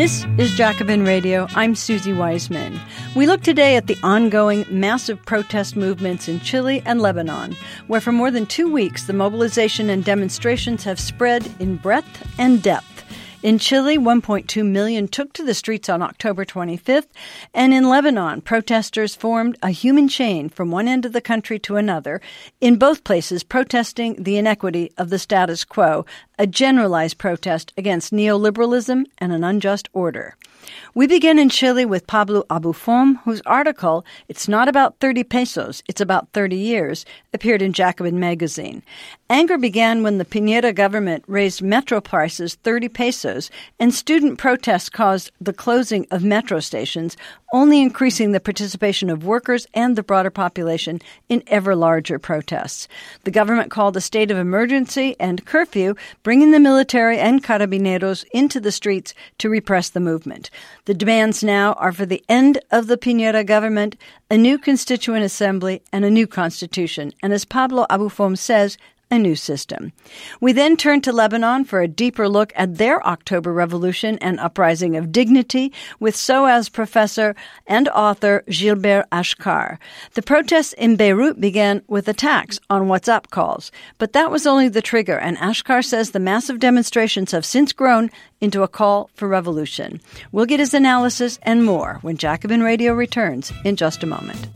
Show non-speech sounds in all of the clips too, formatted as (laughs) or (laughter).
This is Jacobin Radio. I'm Suzi Weissman. We look today at the ongoing massive protest movements in Chile and Lebanon, where for more than two weeks the mobilization and demonstrations have spread in breadth and depth. In Chile, 1.2 million took to the streets on October 25th, and in Lebanon, protesters formed a human chain from one end of the country to another, in both places protesting the inequity of the status quo, a generalized protest against neoliberalism and an unjust order. We begin in Chile with Pablo Abufom, whose article, It's Not About 30 Pesos, It's About 30 Years, appeared in Jacobin magazine. Anger began when the Piñera government raised metro prices 30 pesos, and student protests caused the closing of metro stations, only increasing the participation of workers and the broader population in ever larger protests. The government called a state of emergency and curfew, bringing the military and carabineros into the streets to repress the movement. The demands now are for the end of the Piñera government, a new constituent assembly, and a new constitution. And as Pablo Abufom says, a new system. We then turn to Lebanon for a deeper look at their October Revolution and Uprising of Dignity with SOAS professor and author Gilbert Achcar. The protests in Beirut began with attacks on WhatsApp calls, but that was only the trigger, and Achcar says the massive demonstrations have since grown into a call for revolution. We'll get his analysis and more when Jacobin Radio returns in just a moment.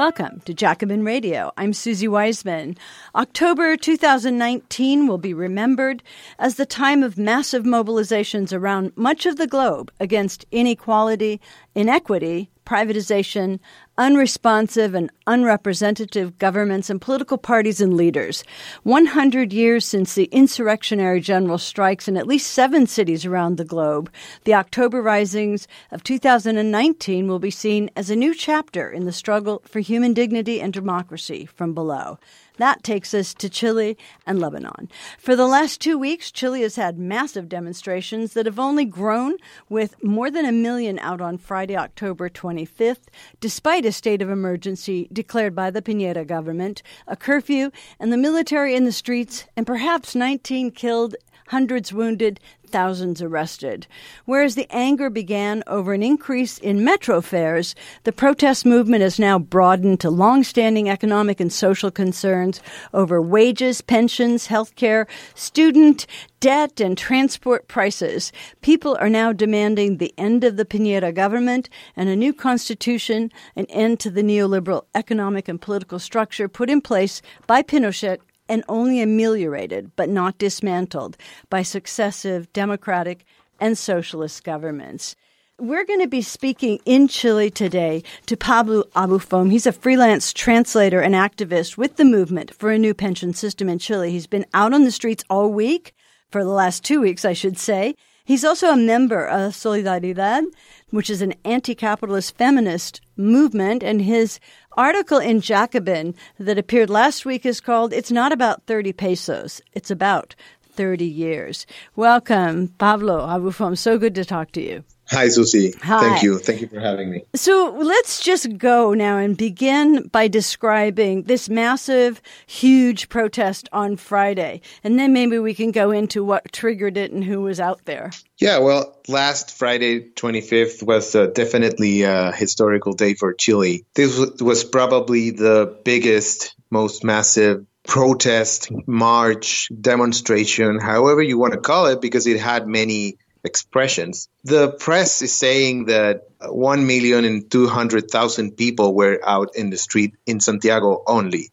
Welcome to Jacobin Radio. I'm Suzi Weissman. October 2019 will be remembered as the time of massive mobilizations around much of the globe against inequality, inequity, privatization, unresponsive and unrepresentative governments and political parties and leaders. 100 years since the insurrectionary general strikes in at least seven cities around the globe, the October Risings of 2019 will be seen as a new chapter in the struggle for human dignity and democracy from below. That takes us to Chile and Lebanon. For the last two weeks, Chile has had massive demonstrations that have only grown, with more than a million out on Friday, October 25th, despite a state of emergency declared by the Piñera government, a curfew, and the military in the streets, and perhaps 19 killed hundreds wounded, thousands arrested. Whereas the anger began over an increase in metro fares, the protest movement has now broadened to long-standing economic and social concerns over wages, pensions, health care, student debt, and transport prices. People are now demanding the end of the Piñera government and a new constitution, an end to the neoliberal economic and political structure put in place by Pinochet and only ameliorated but not dismantled by successive democratic and socialist governments. We're going to be speaking in Chile today to Pablo Abufom. He's a freelance translator and activist with the movement for a new pension system in Chile. He's been out on the streets all week, for the last two weeks, I should say. He's also a member of Solidaridad, which is an anti capitalist feminist movement, and his article in Jacobin that appeared last week is called It's Not About 30 Pesos, It's About 30 Years. Welcome, Pablo Abufom. So good to talk to you. Hi, Suzi. Hi. Thank you. Thank you for having me. So let's just go now and begin by describing this massive, huge protest on Friday. And then maybe we can go into what triggered it and who was out there. Yeah, well, last Friday, 25th, was uh, definitely a historical day for Chile. This was probably the biggest, most massive protest, march, demonstration, however you want to call it, because it had many expressions. The press is saying that 1,200,000 people were out in the street in Santiago only.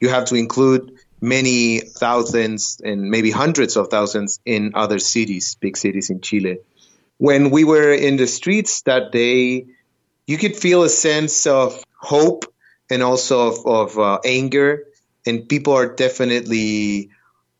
You have to include many thousands and maybe hundreds of thousands in other cities, big cities in Chile. When we were in the streets that day, you could feel a sense of hope and also of, of uh, anger, and people are definitely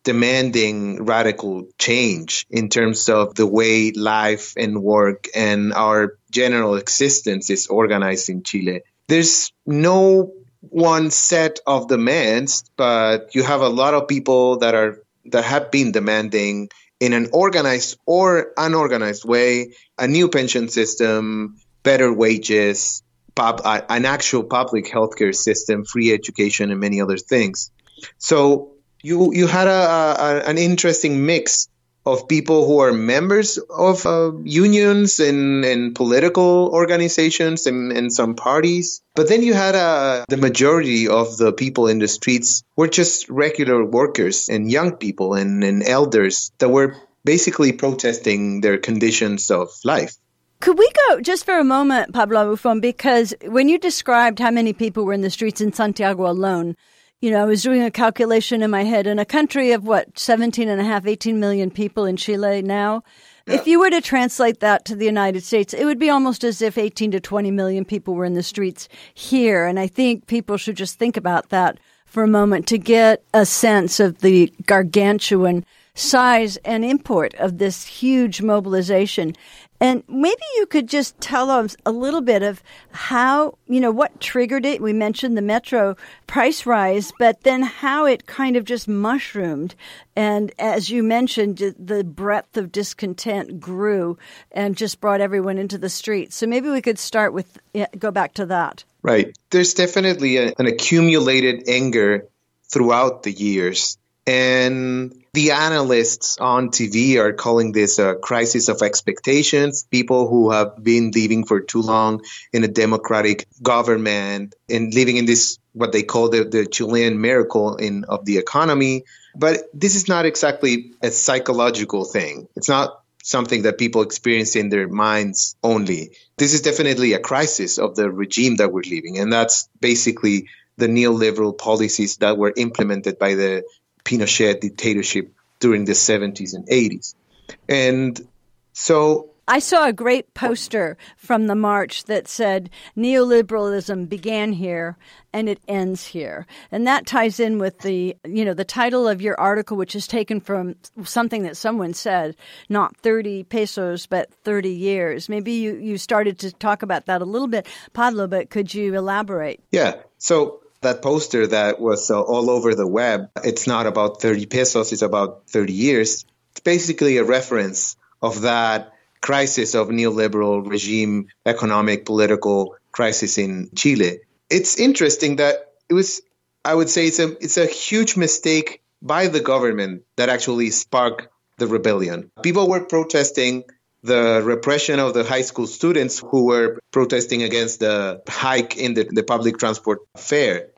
demanding radical change in terms of the way life and work and our general existence is organized in Chile. There's no one set of demands, but you have a lot of people that are that have been demanding in an organized or unorganized way a new pension system, better wages, pub, an actual public healthcare system, free education, and many other things. So you you had a, a an interesting mix of people who are members of uh, unions and, and political organizations and, and some parties. But then you had uh, the majority of the people in the streets were just regular workers and young people and, and elders that were basically protesting their conditions of life. Could we go just for a moment, Pablo Abufom, because when you described how many people were in the streets in Santiago alone, you know, I was doing a calculation in my head in a country of what, 17 and a half, 18 million people in Chile now. Yeah. If you were to translate that to the United States, it would be almost as if 18 to 20 million people were in the streets here. And I think people should just think about that for a moment to get a sense of the gargantuan size and import of this huge mobilization. And maybe you could just tell us a little bit of how, you know, what triggered it. We mentioned the metro price rise, but then how it kind of just mushroomed. And as you mentioned, the breadth of discontent grew and just brought everyone into the streets. So maybe we could start with, go back to that. Right. There's definitely a, an accumulated anger throughout the years. And the analysts on TV are calling this a crisis of expectations. People who have been living for too long in a democratic government and living in this what they call the, the Chilean miracle in of the economy. But this is not exactly a psychological thing. It's not something that people experience in their minds only. This is definitely a crisis of the regime that we're living, and that's basically the neoliberal policies that were implemented by the Pinochet dictatorship during the 70s and 80s. And so I saw a great poster from the march that said neoliberalism began here and it ends here. And that ties in with the, you know, the title of your article which is taken from something that someone said, not 30 pesos but 30 years. Maybe you you started to talk about that a little bit, Pablo, but could you elaborate? Yeah. So that poster that was uh, all over the web, it's not about 30 pesos, it's about 30 years. It's basically a reference of that crisis of neoliberal regime, economic, political crisis in Chile. It's interesting that it was, I would say, it's a, it's a huge mistake by the government that actually sparked the rebellion. People were protesting the repression of the high school students who were protesting against the hike in the, the public transport fare.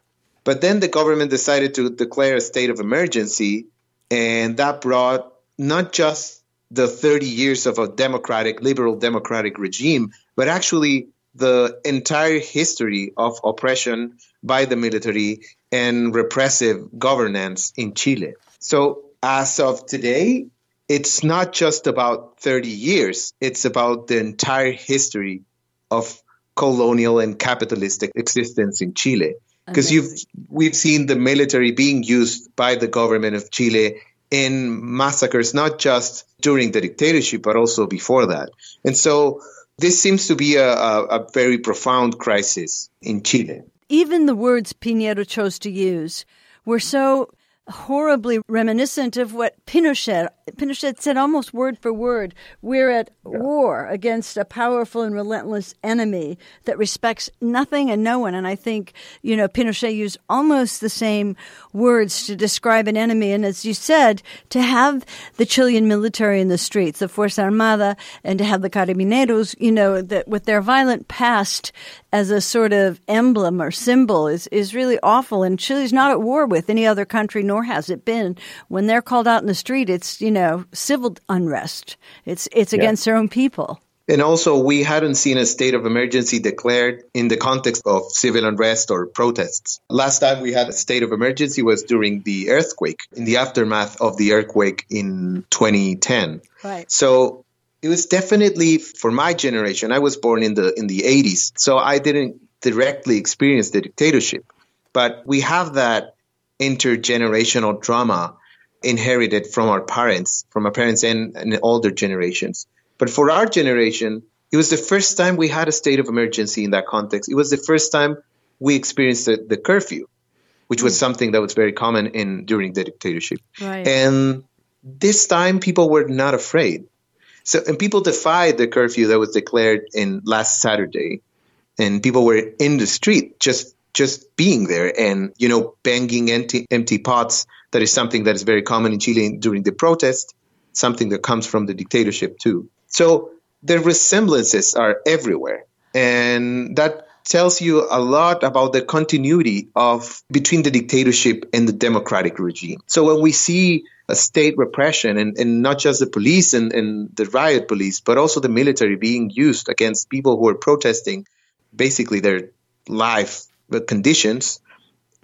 But then the government decided to declare a state of emergency, and that brought not just the 30 years of a democratic, liberal democratic regime, but actually the entire history of oppression by the military and repressive governance in Chile. So, as of today, it's not just about 30 years, it's about the entire history of colonial and capitalistic existence in Chile. Because you've we've seen the military being used by the government of Chile in massacres, not just during the dictatorship, but also before that. And so this seems to be a, a, a very profound crisis in Chile. Even the words Piñera chose to use were so horribly reminiscent of what Pinochet Pinochet said almost word for word, we're at yeah. war against a powerful and relentless enemy that respects nothing and no one. And I think, you know, Pinochet used almost the same words to describe an enemy. And as you said, to have the Chilean military in the streets, the Fuerza Armada, and to have the Carabineros, you know, that with their violent past as a sort of emblem or symbol is, is really awful. And Chile's not at war with any other country, nor has it been. When they're called out in the street, it's, you know, know, civil unrest. It's it's against yeah. their own people. And also, we hadn't seen a state of emergency declared in the context of civil unrest or protests. Last time we had a state of emergency was during the earthquake, in the aftermath of the earthquake in 2010. Right. So it was definitely for my generation. I was born in the in the 80s, so I didn't directly experience the dictatorship, but we have that intergenerational drama inherited from our parents, from our parents and, and older generations. But for our generation, it was the first time we had a state of emergency in that context. It was the first time we experienced the, the curfew, which was mm. something that was very common in during the dictatorship. Right. And this time, people were not afraid. So, and people defied the curfew that was declared in last Saturday, and people were in the street just just being there and, you know, banging empty, empty pots. That is something that is very common in Chile during the protest, something that comes from the dictatorship too. So the resemblances are everywhere. And that tells you a lot about the continuity of between the dictatorship and the democratic regime. So when we see a state repression and, and not just the police and, and the riot police, but also the military being used against people who are protesting basically their life conditions,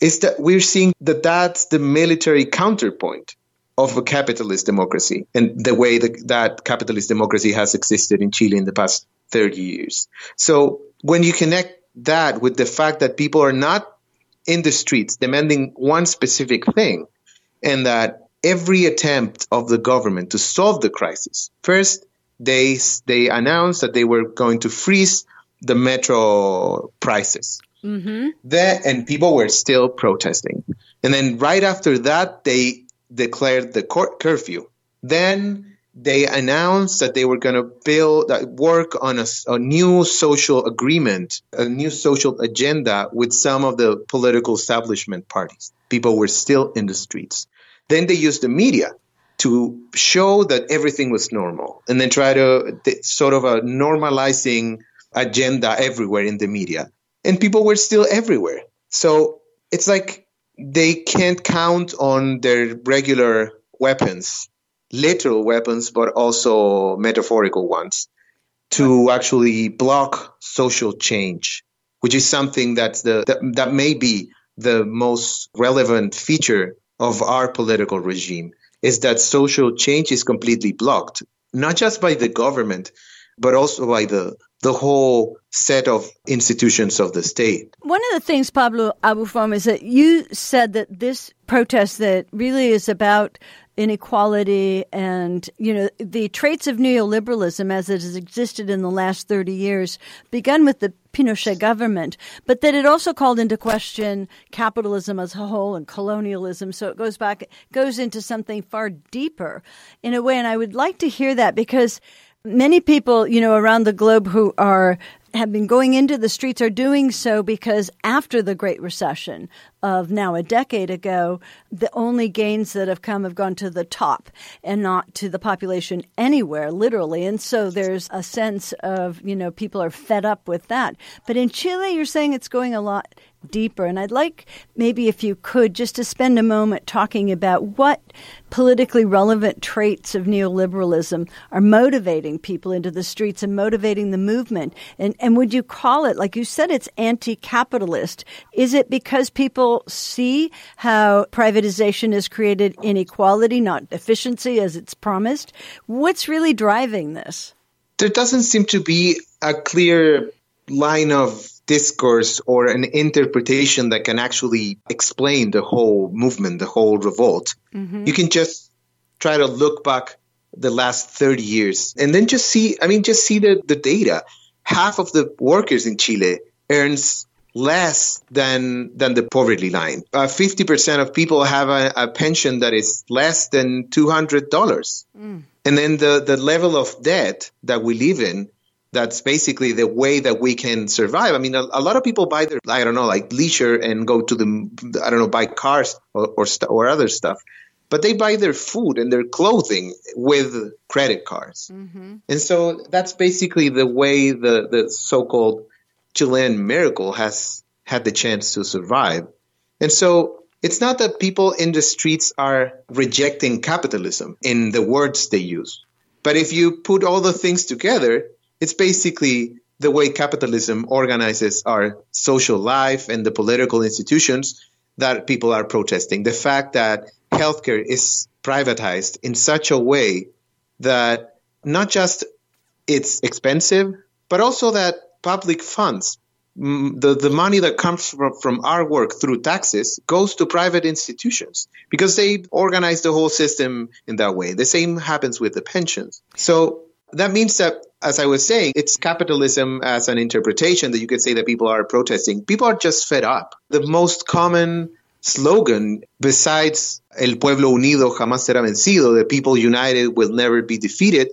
is that we're seeing that that's the military counterpoint of a capitalist democracy and the way that, that capitalist democracy has existed in Chile in the past 30 years. So when you connect that with the fact that people are not in the streets demanding one specific thing, and that every attempt of the government to solve the crisis, first they they announced that they were going to freeze the metro prices. Mm-hmm. And people were still protesting, and then right after that they declared the court curfew. Then they announced that they were going to build uh, work on a, a, new social agreement a new social agenda with some of the political establishment parties people were still in the streets then they used the media to show that everything was normal and then try to sort of a normalizing agenda everywhere in the media and people were still everywhere. So it's like they can't count on their regular weapons literal weapons, but also metaphorical ones to actually block social change, which is something that's the, that, that may be the most relevant feature of our political regime is that social change is completely blocked, not just by the government, but also by the the whole set of institutions of the state. One of the things, Pablo Abufom, is that you said that this protest that really is about inequality and you know the traits of neoliberalism as it has existed in the last 30 years begun with the Pinochet government but that it also called into question capitalism as a whole and colonialism so it goes back goes into something far deeper in a way and I would like to hear that because many people you know around the globe who are have been going into the streets are doing so because after the Great Recession of now a decade ago, the only gains that have come have gone to the top and not to the population anywhere, literally. And so there's a sense of, you know, people are fed up with that. But in Chile, you're saying it's going a lot deeper. And I'd like maybe if you could just to spend a moment talking about what politically relevant traits of neoliberalism are motivating people into the streets and motivating the movement. And, and would you call it, like you said, it's anti capitalist? Is it because people see how privatization has created inequality, not efficiency as it's promised? What's really driving this? There doesn't seem to be a clear line of discourse or an interpretation that can actually explain the whole movement, the whole revolt. Mm-hmm. You can just try to look back the last 30 years and then just see, I mean, just see the, the data. Half of the workers in Chile earns less than than the poverty line. Uh, fifty uh, percent of people have a, a, pension that is less than two hundred dollars, mm. and then the the level of debt that we live in that's basically the way that we can survive. I mean, a, a, lot of people buy their, I don't know, like leisure and go to the, I don't know, buy cars or, or, st- or other stuff. But they buy their food and their clothing with credit cards. Mm-hmm. And so that's basically the way the, the so called Chilean miracle has had the chance to survive. And so it's not that people in the streets are rejecting capitalism in the words they use. But if you put all the things together, it's basically the way capitalism organizes our social life and the political institutions that people are protesting. The fact that healthcare is privatized in such a way that not just it's expensive, but also that public funds, mm, the, the money that comes from, from our work through taxes goes to private institutions because they organize the whole system in that way. The same happens with the pensions. So that means that, as I was saying, it's capitalism as an interpretation that you could say that people are protesting. People are just fed up. The most common slogan, besides El pueblo unido jamás será vencido, the people united will never be defeated,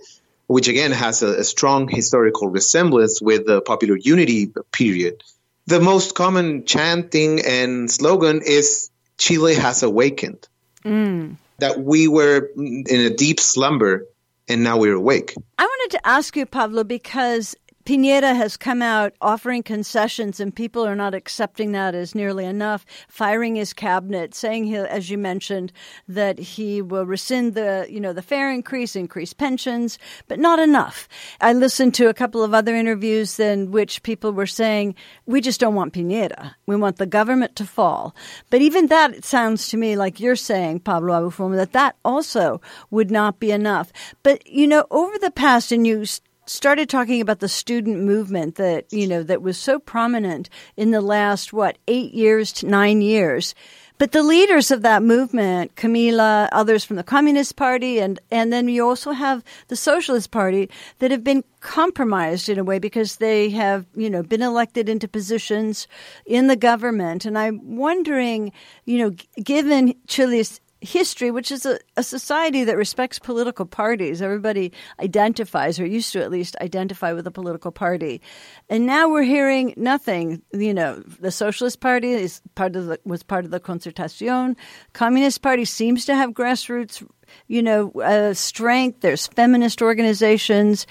which again has a, a strong historical resemblance with the popular unity period, the most common chanting and slogan is Chile has awakened. Mm. That we were in a deep slumber and now we're awake. I wanted to ask you, Pablo, because Piñera has come out offering concessions, and people are not accepting that as nearly enough. Firing his cabinet, saying he, as you mentioned, that he will rescind the, you know, the fare increase, increase pensions, but not enough. I listened to a couple of other interviews in which people were saying, "We just don't want Piñera. We want the government to fall." But even that, it sounds to me like you're saying, Pablo Abufom, that that also would not be enough. But you know, over the past, and you started talking about the student movement that you know that was so prominent in the last what eight years to nine years. But the leaders of that movement camila others from the communist party and and then you also have the socialist party that have been compromised in a way because they have you know been elected into positions in the government. And i'm wondering you know given chile's history, which is a, a, society that respects political parties. Everybody identifies, or used to at least identify with a political party. And now we're hearing nothing. You know, the Socialist Party is part of the, was part of the Concertacion. Communist Party seems to have grassroots, you know, uh, strength. There's feminist organizations.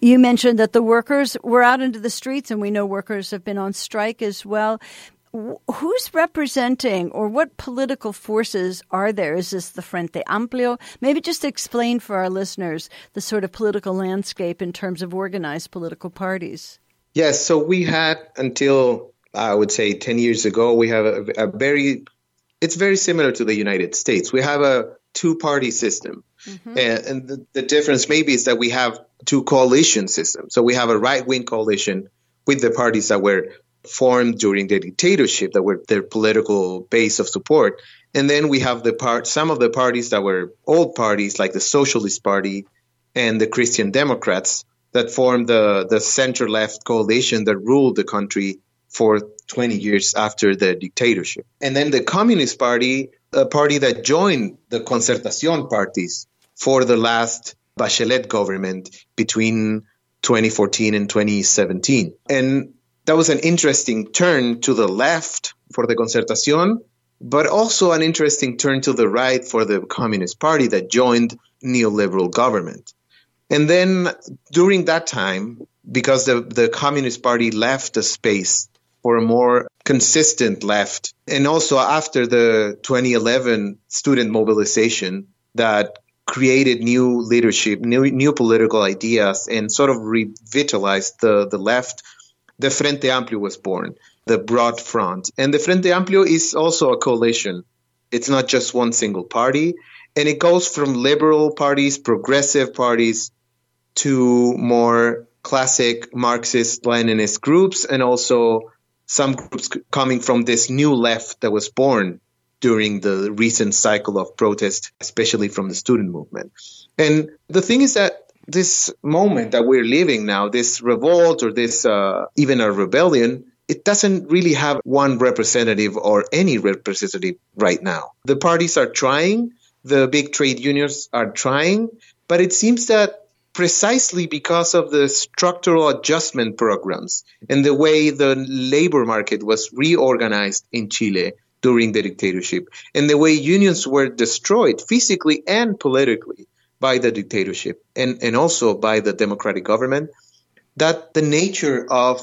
You mentioned that the workers were out into the streets, and we know workers have been on strike as well who's representing or what political forces are there? Is this the Frente Amplio? Maybe just explain for our listeners the sort of political landscape in terms of organized political parties. Yes, so we had until I would say 10 years ago, we have a, a very, it's very similar to the United States. We have a two party system. Mm-hmm. And, and the, the difference maybe is that we have two coalition systems. So we have a right wing coalition with the parties that were formed during the dictatorship that were their political base of support. And then we have the part some of the parties that were old parties like the Socialist Party and the Christian Democrats that formed the, the center left coalition that ruled the country for 20 years after the dictatorship. And then the Communist Party, a party that joined the Concertacion parties for the last Bachelet government between 2014 and 2017. And that was an interesting turn to the left for the Concertacion, but also an interesting turn to the right for the Communist Party that joined neoliberal government. And then during that time, because the, the Communist Party left the space for a more consistent left, and also after the 2011 student mobilization that created new leadership, new, new political ideas, and sort of revitalized the, the left the Frente Amplio was born, the broad front. And the Frente Amplio is also a coalition. It's not just one single party. And it goes from liberal parties, progressive parties, to more classic Marxist Leninist groups, and also some groups coming from this new left that was born during the recent cycle of protest, especially from the student movement. And the thing is that this moment that we're living now, this revolt or this uh, even a rebellion, it doesn't really have one representative or any representative right now. The parties are trying, the big trade unions are trying, but it seems that precisely because of the structural adjustment programs and the way the labor market was reorganized in Chile during the dictatorship and the way unions were destroyed physically and politically by the dictatorship and, and also by the democratic government, that the nature of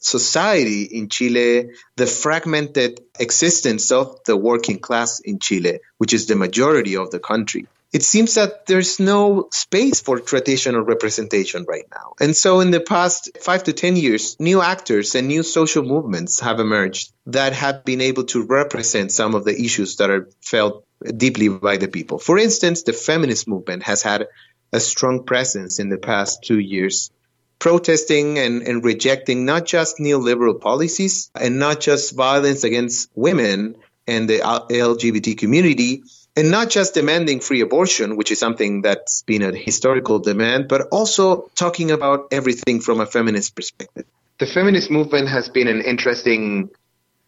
society in Chile, the fragmented existence of the working class in Chile, which is the majority of the country, it seems that there's no space for traditional representation right now. And so in the past five to 10 years, new actors and new social movements have emerged that have been able to represent some of the issues that are felt deeply by the people. For instance, the feminist movement has had a strong presence in the past two years, protesting and, and rejecting not just neoliberal policies and not just violence against women and the LGBT community, and not just demanding free abortion, which is something that's been a historical demand, but also talking about everything from a feminist perspective. The feminist movement has been an interesting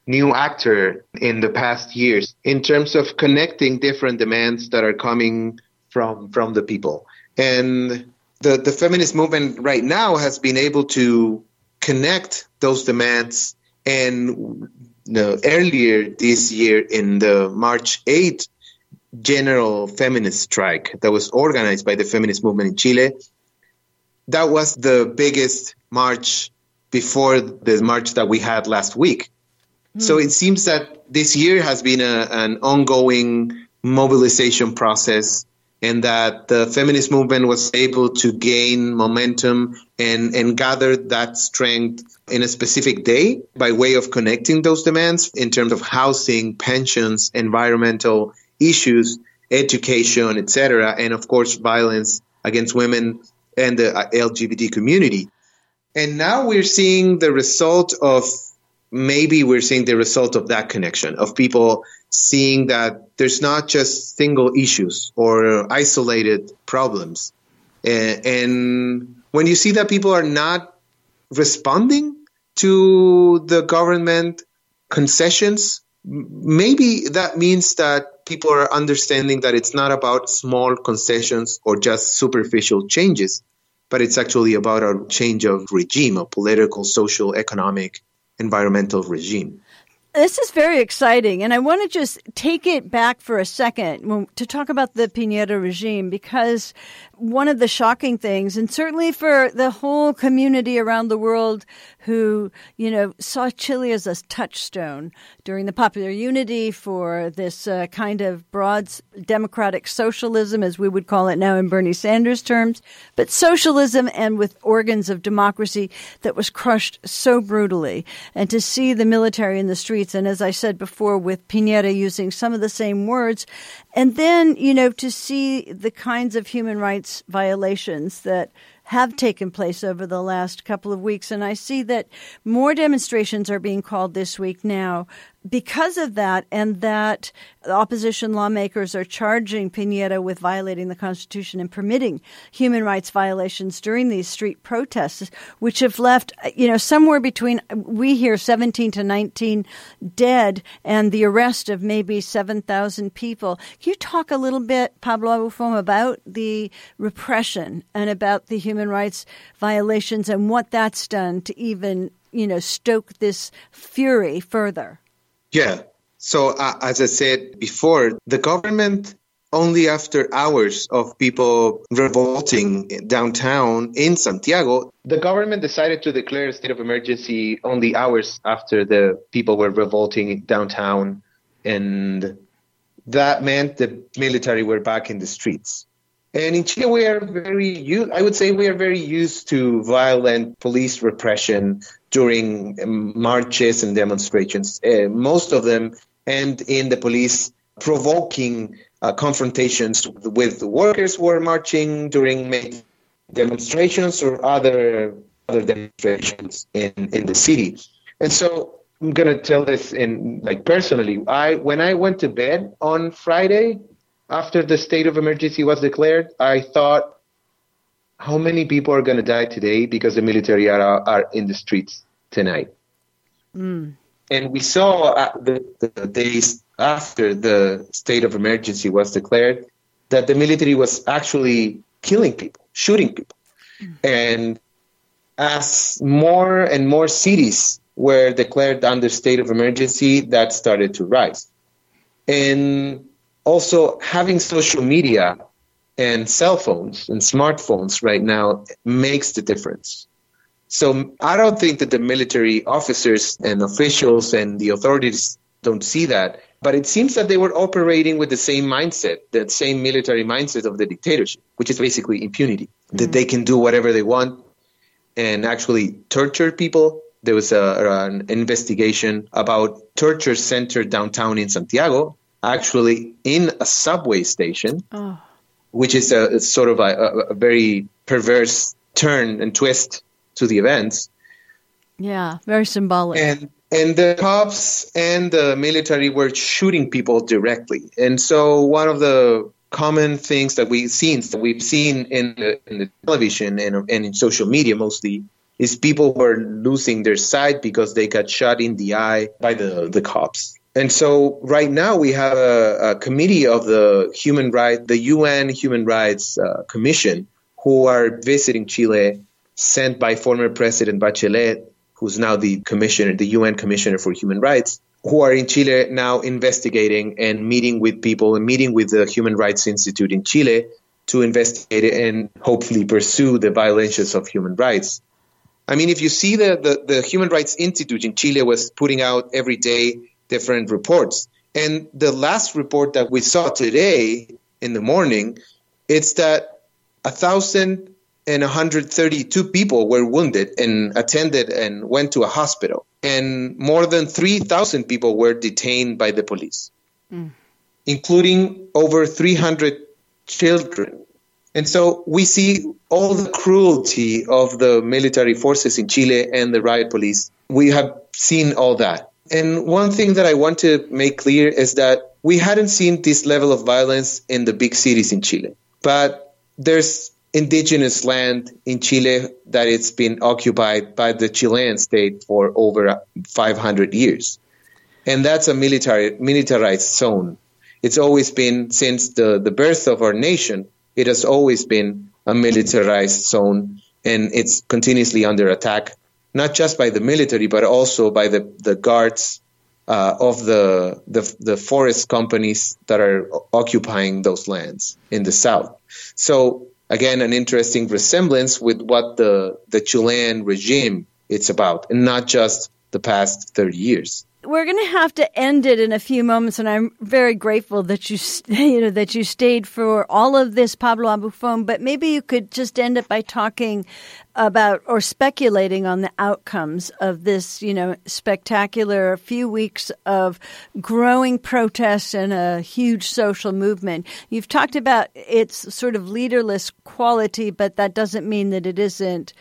new actor in the past years in terms of connecting different demands that are coming from from the people. And the, the feminist movement right now has been able to connect those demands And earlier this year, in the March 8th general feminist strike that was organized by the feminist movement in Chile, that was the biggest march before the march that we had last week. So it seems that this year has been a, an ongoing mobilization process and that the feminist movement was able to gain momentum and, and gather that strength in a specific day by way of connecting those demands in terms of housing, pensions, environmental issues, education, etc., and of course violence against women and the LGBT community. And now we're seeing the result of maybe we're seeing the result of that connection of people seeing that there's not just single issues or isolated problems. And, and when you see that people are not responding to the government concessions, maybe that means that people are understanding that it's not about small concessions or just superficial changes, but it's actually about a change of regime, a political, social, economic, environmental regime. This is very exciting, and I want to just take it back for a second to talk about the Piñera regime because one of the shocking things, and certainly for the whole community around the world who, you know, saw Chile as a touchstone during the popular unity for this uh, kind of broad democratic socialism, as we would call it now in Bernie Sanders terms, but socialism and with organs of democracy that was crushed so brutally. And to see the military in the streets, and as I said before, with Piñera using some of the same words, and then, you know, to see the kinds of human rights violations that have taken place over the last couple of weeks. And I see that more demonstrations are being called this week now because of that, and that opposition lawmakers are charging Piñera with violating the Constitution and permitting human rights violations during these street protests, which have left, you know, somewhere between, we hear 17 to 19 dead and the arrest of maybe 7,000 people. Can you talk a little bit, Pablo Abufom, about the repression and about the human rights violations and what that's done to even, you know, stoke this fury further? Yeah. So, uh, as I said before, the government only after hours of people revolting downtown in Santiago, the government decided to declare a state of emergency only hours after the people were revolting downtown. And that meant the military were back in the streets. And in Chile, we are very I would say we are very used to violent police repression during um, marches and demonstrations. Uh, most of them end in the police provoking uh, confrontations with the workers who are marching during demonstrations or other other demonstrations in, in the city. And so I'm gonna tell this in like personally. I when I went to bed on Friday, after the state of emergency was declared, I thought, how many people are going to die today because the military are, are in the streets tonight? Mm. And we saw uh, the, the days after the state of emergency was declared that the military was actually killing people, shooting people. Mm. And as more and more cities were declared under state of emergency, that started to rise. And also having social media and cell phones and smartphones right now makes the difference. So I don't think that the military officers and officials and the authorities don't see that, but it seems that they were operating with the same mindset, that same military mindset of the dictatorship, which is basically impunity, mm-hmm. that they can do whatever they want and actually torture people. There was a, an investigation about torture center downtown in Santiago actually in a subway station, oh. which is a, sort of a, a, very perverse turn and twist to the events. Yeah, very symbolic. And and the cops and the military were shooting people directly. And so one of the common things that we've seen that we've seen in the, in the television and, and in social media mostly is people who are losing their sight because they got shot in the eye by the, the cops. And so right now we have a, a committee of the human rights, the UN Human Rights uh, Commission, who are visiting Chile, sent by former President Bachelet, who's now the commissioner, the UN commissioner for human rights, who are in Chile now investigating and meeting with people and meeting with the Human Rights Institute in Chile to investigate and hopefully pursue the violations of human rights. I mean, if you see the, the, the Human Rights Institute in Chile was putting out every day different reports. And the last report that we saw today in the morning, it's that a thousand and 132 people were wounded and attended and went to a hospital. And more than 3,000 people were detained by the police, mm. including over 300 children. And so we see all the cruelty of the military forces in Chile and the riot police. We have seen all that. And one thing that I want to make clear is that we hadn't seen this level of violence in the big cities in Chile. But there's indigenous land in Chile that it's been occupied by the Chilean state for over 500 years. And that's a military, militarized zone. It's always been since the, the birth of our nation, it has always been a militarized zone and it's continuously under attack, not just by the military, but also by the, the guards uh, of the, the, the forest companies that are occupying those lands in the south. So again, an interesting resemblance with what the, the Chilean regime it's about, and not just the past 30 years we're going to have to end it in a few moments, and I'm very grateful that you, (laughs) you know, that you stayed for all of this, Pablo Abufom. But maybe you could just end it by talking about or speculating on the outcomes of this, you know, spectacular few weeks of growing protests and a huge social movement. You've talked about its sort of leaderless quality, but that doesn't mean that it isn't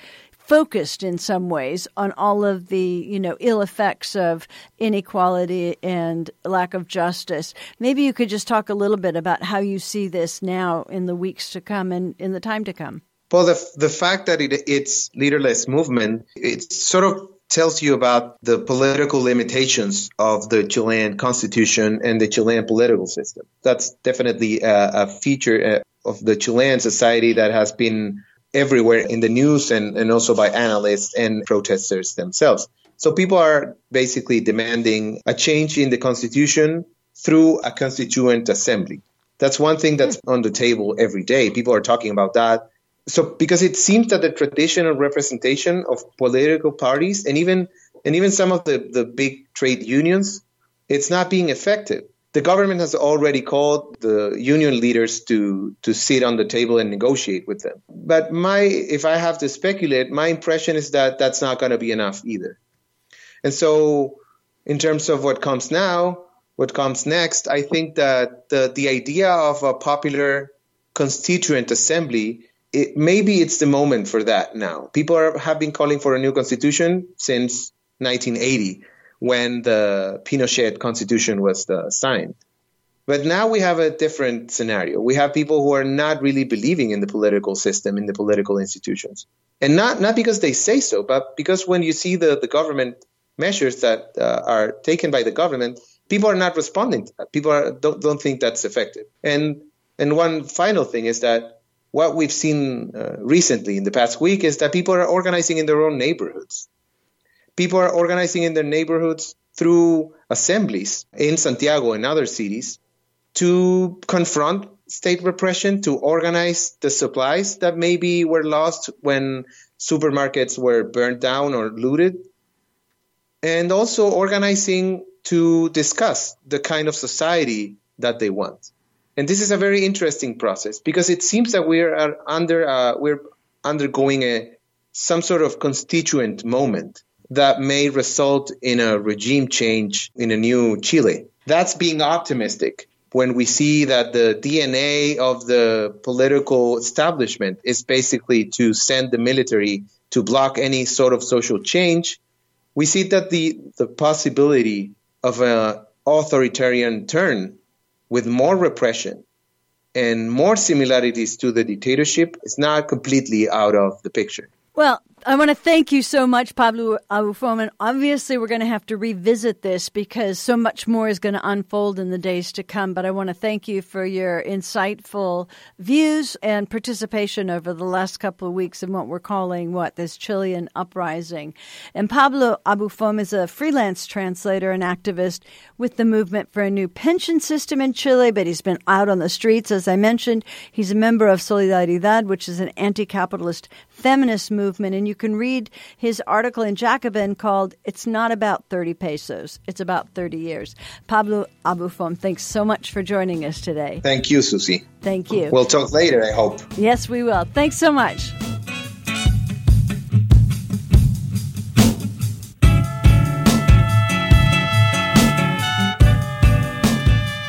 focused in some ways on all of the you know ill effects of inequality and lack of justice. Maybe you could just talk a little bit about how you see this now in the weeks to come and in the time to come. Well, the the fact that it, it's leaderless movement, it sort of tells you about the political limitations of the Chilean constitution and the Chilean political system. That's definitely a, a feature uh, of the Chilean society that has been everywhere in the news and, and also by analysts and protesters themselves. So people are basically demanding a change in the constitution through a constituent assembly. That's one thing that's hmm. on the table every day. People are talking about that. So because it seems that the traditional representation of political parties and even and even some of the, the big trade unions, it's not being effective the government has already called the union leaders to to sit on the table and negotiate with them. But my if I have to speculate, my impression is that that's not going to be enough either. And so in terms of what comes now, what comes next, I think that the the idea of a popular constituent assembly it, maybe it's the moment for that now. People are, have been calling for a new constitution since 1980 when the Pinochet constitution was uh, signed. But now we have a different scenario. We have people who are not really believing in the political system, in the political institutions. And not, not because they say so, but because when you see the, the government measures that uh, are taken by the government, people are not responding to that. People are, don't, don't think that's effective. And, and one final thing is that what we've seen uh, recently in the past week is that people are organizing in their own neighborhoods people are organizing in their neighborhoods through assemblies in Santiago and other cities to confront state repression, to organize the supplies that maybe were lost when supermarkets were burned down or looted, and also organizing to discuss the kind of society that they want. And this is a very interesting process because it seems that we are under uh, we're undergoing a some sort of constituent moment that may result in a regime change in a new Chile. That's being optimistic when we see that the DNA of the political establishment is basically to send the military to block any sort of social change. We see that the, the possibility of an authoritarian turn with more repression and more similarities to the dictatorship is not completely out of the picture. Well, I want to thank you so much, Pablo Abufoman. Obviously, we're going to have to revisit this because so much more is going to unfold in the days to come. But I want to thank you for your insightful views and participation over the last couple of weeks in what we're calling what this Chilean uprising. And Pablo Abufom is a freelance translator and activist with the movement for a new pension system in Chile, but he's been out on the streets, as I mentioned. He's a member of Solidaridad, which is an anti-capitalist feminist movement. And you can read his article in Jacobin called It's Not About 30 Pesos, It's About 30 Years. Pablo Abufom, thanks so much for joining us today. Thank you, Suzi. Thank you. We'll talk later, I hope. Yes, we will. Thanks so much.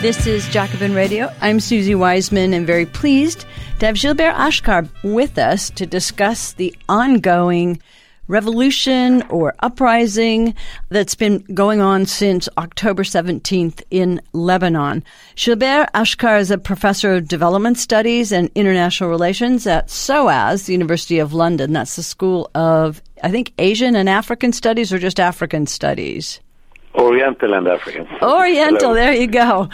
This is Jacobin Radio. I'm Suzi Weissman and very pleased to have Gilbert Achcar with us to discuss the ongoing revolution or uprising that's been going on since October 17th in Lebanon. Gilbert Achcar is a professor of development studies and international relations at SOAS, the University of London. That's the School of, I think, Asian and African Studies or just African Studies? Oriental and African. (laughs) Oriental, Hello. there you go.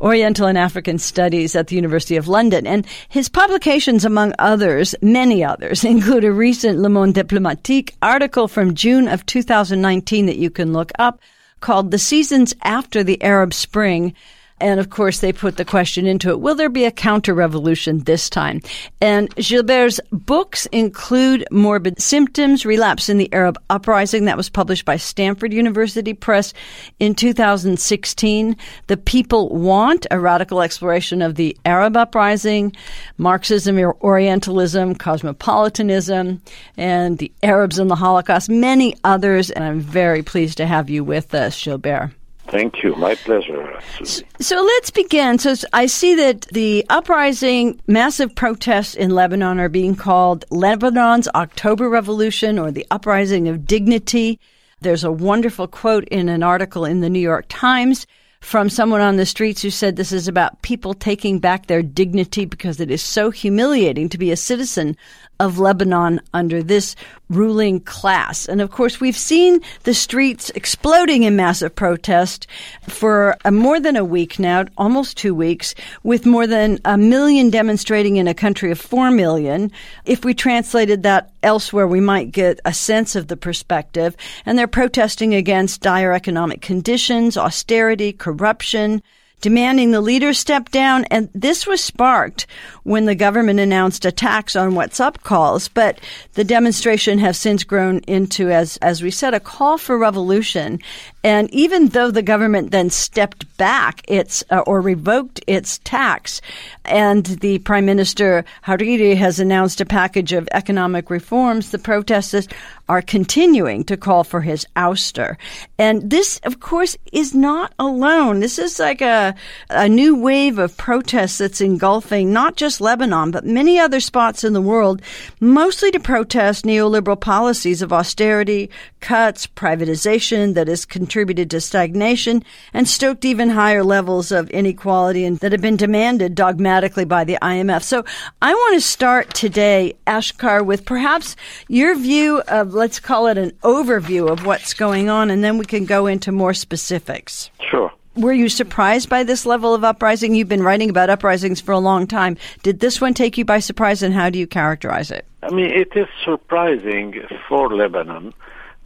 Oriental and African Studies at the University of London. And his publications, among others, many others, (laughs) include a recent Le Monde Diplomatique article from June of 2019 that you can look up called The Seasons After the Arab Spring and of course, they put the question into it Will there be a counter revolution this time? And Gilbert's books include Morbid Symptoms, Relapse in the Arab Uprising, that was published by Stanford University Press in 2016. The People Want, a radical exploration of the Arab uprising, Marxism, Orientalism, Cosmopolitanism, and the Arabs and the Holocaust, many others. And I'm very pleased to have you with us, Gilbert. Thank you. My pleasure. Suzi. So let's begin. So I see that the uprising, massive protests in Lebanon are being called Lebanon's October Revolution or the Uprising of Dignity. There's a wonderful quote in an article in the New York Times from someone on the streets who said this is about people taking back their dignity because it is so humiliating to be a citizen of Lebanon under this ruling class. And of course, we've seen the streets exploding in massive protest for uh, more than a week now, almost two weeks, with more than a million demonstrating in a country of four million. If we translated that elsewhere, we might get a sense of the perspective. And they're protesting against dire economic conditions, austerity, corruption, demanding the leader step down. And this was sparked when the government announced a tax on WhatsApp calls. But the demonstration has since grown into, as, as we said, a call for revolution. And even though the government then stepped back its, uh, or revoked its tax, and the Prime Minister Hariri has announced a package of economic reforms, the protesters are continuing to call for his ouster. And this, of course, is not alone. This is like a, a new wave of protests that's engulfing not just Lebanon, but many other spots in the world, mostly to protest neoliberal policies of austerity, cuts, privatization that is has contributed to stagnation and stoked even higher levels of inequality and that have been demanded dogmatically by the IMF. So I want to start today, Achcar, with perhaps your view of let's call it an overview of what's going on, and then we can go into more specifics. Sure. Were you surprised by this level of uprising? You've been writing about uprisings for a long time. Did this one take you by surprise, and how do you characterize it? I mean, it is surprising for Lebanon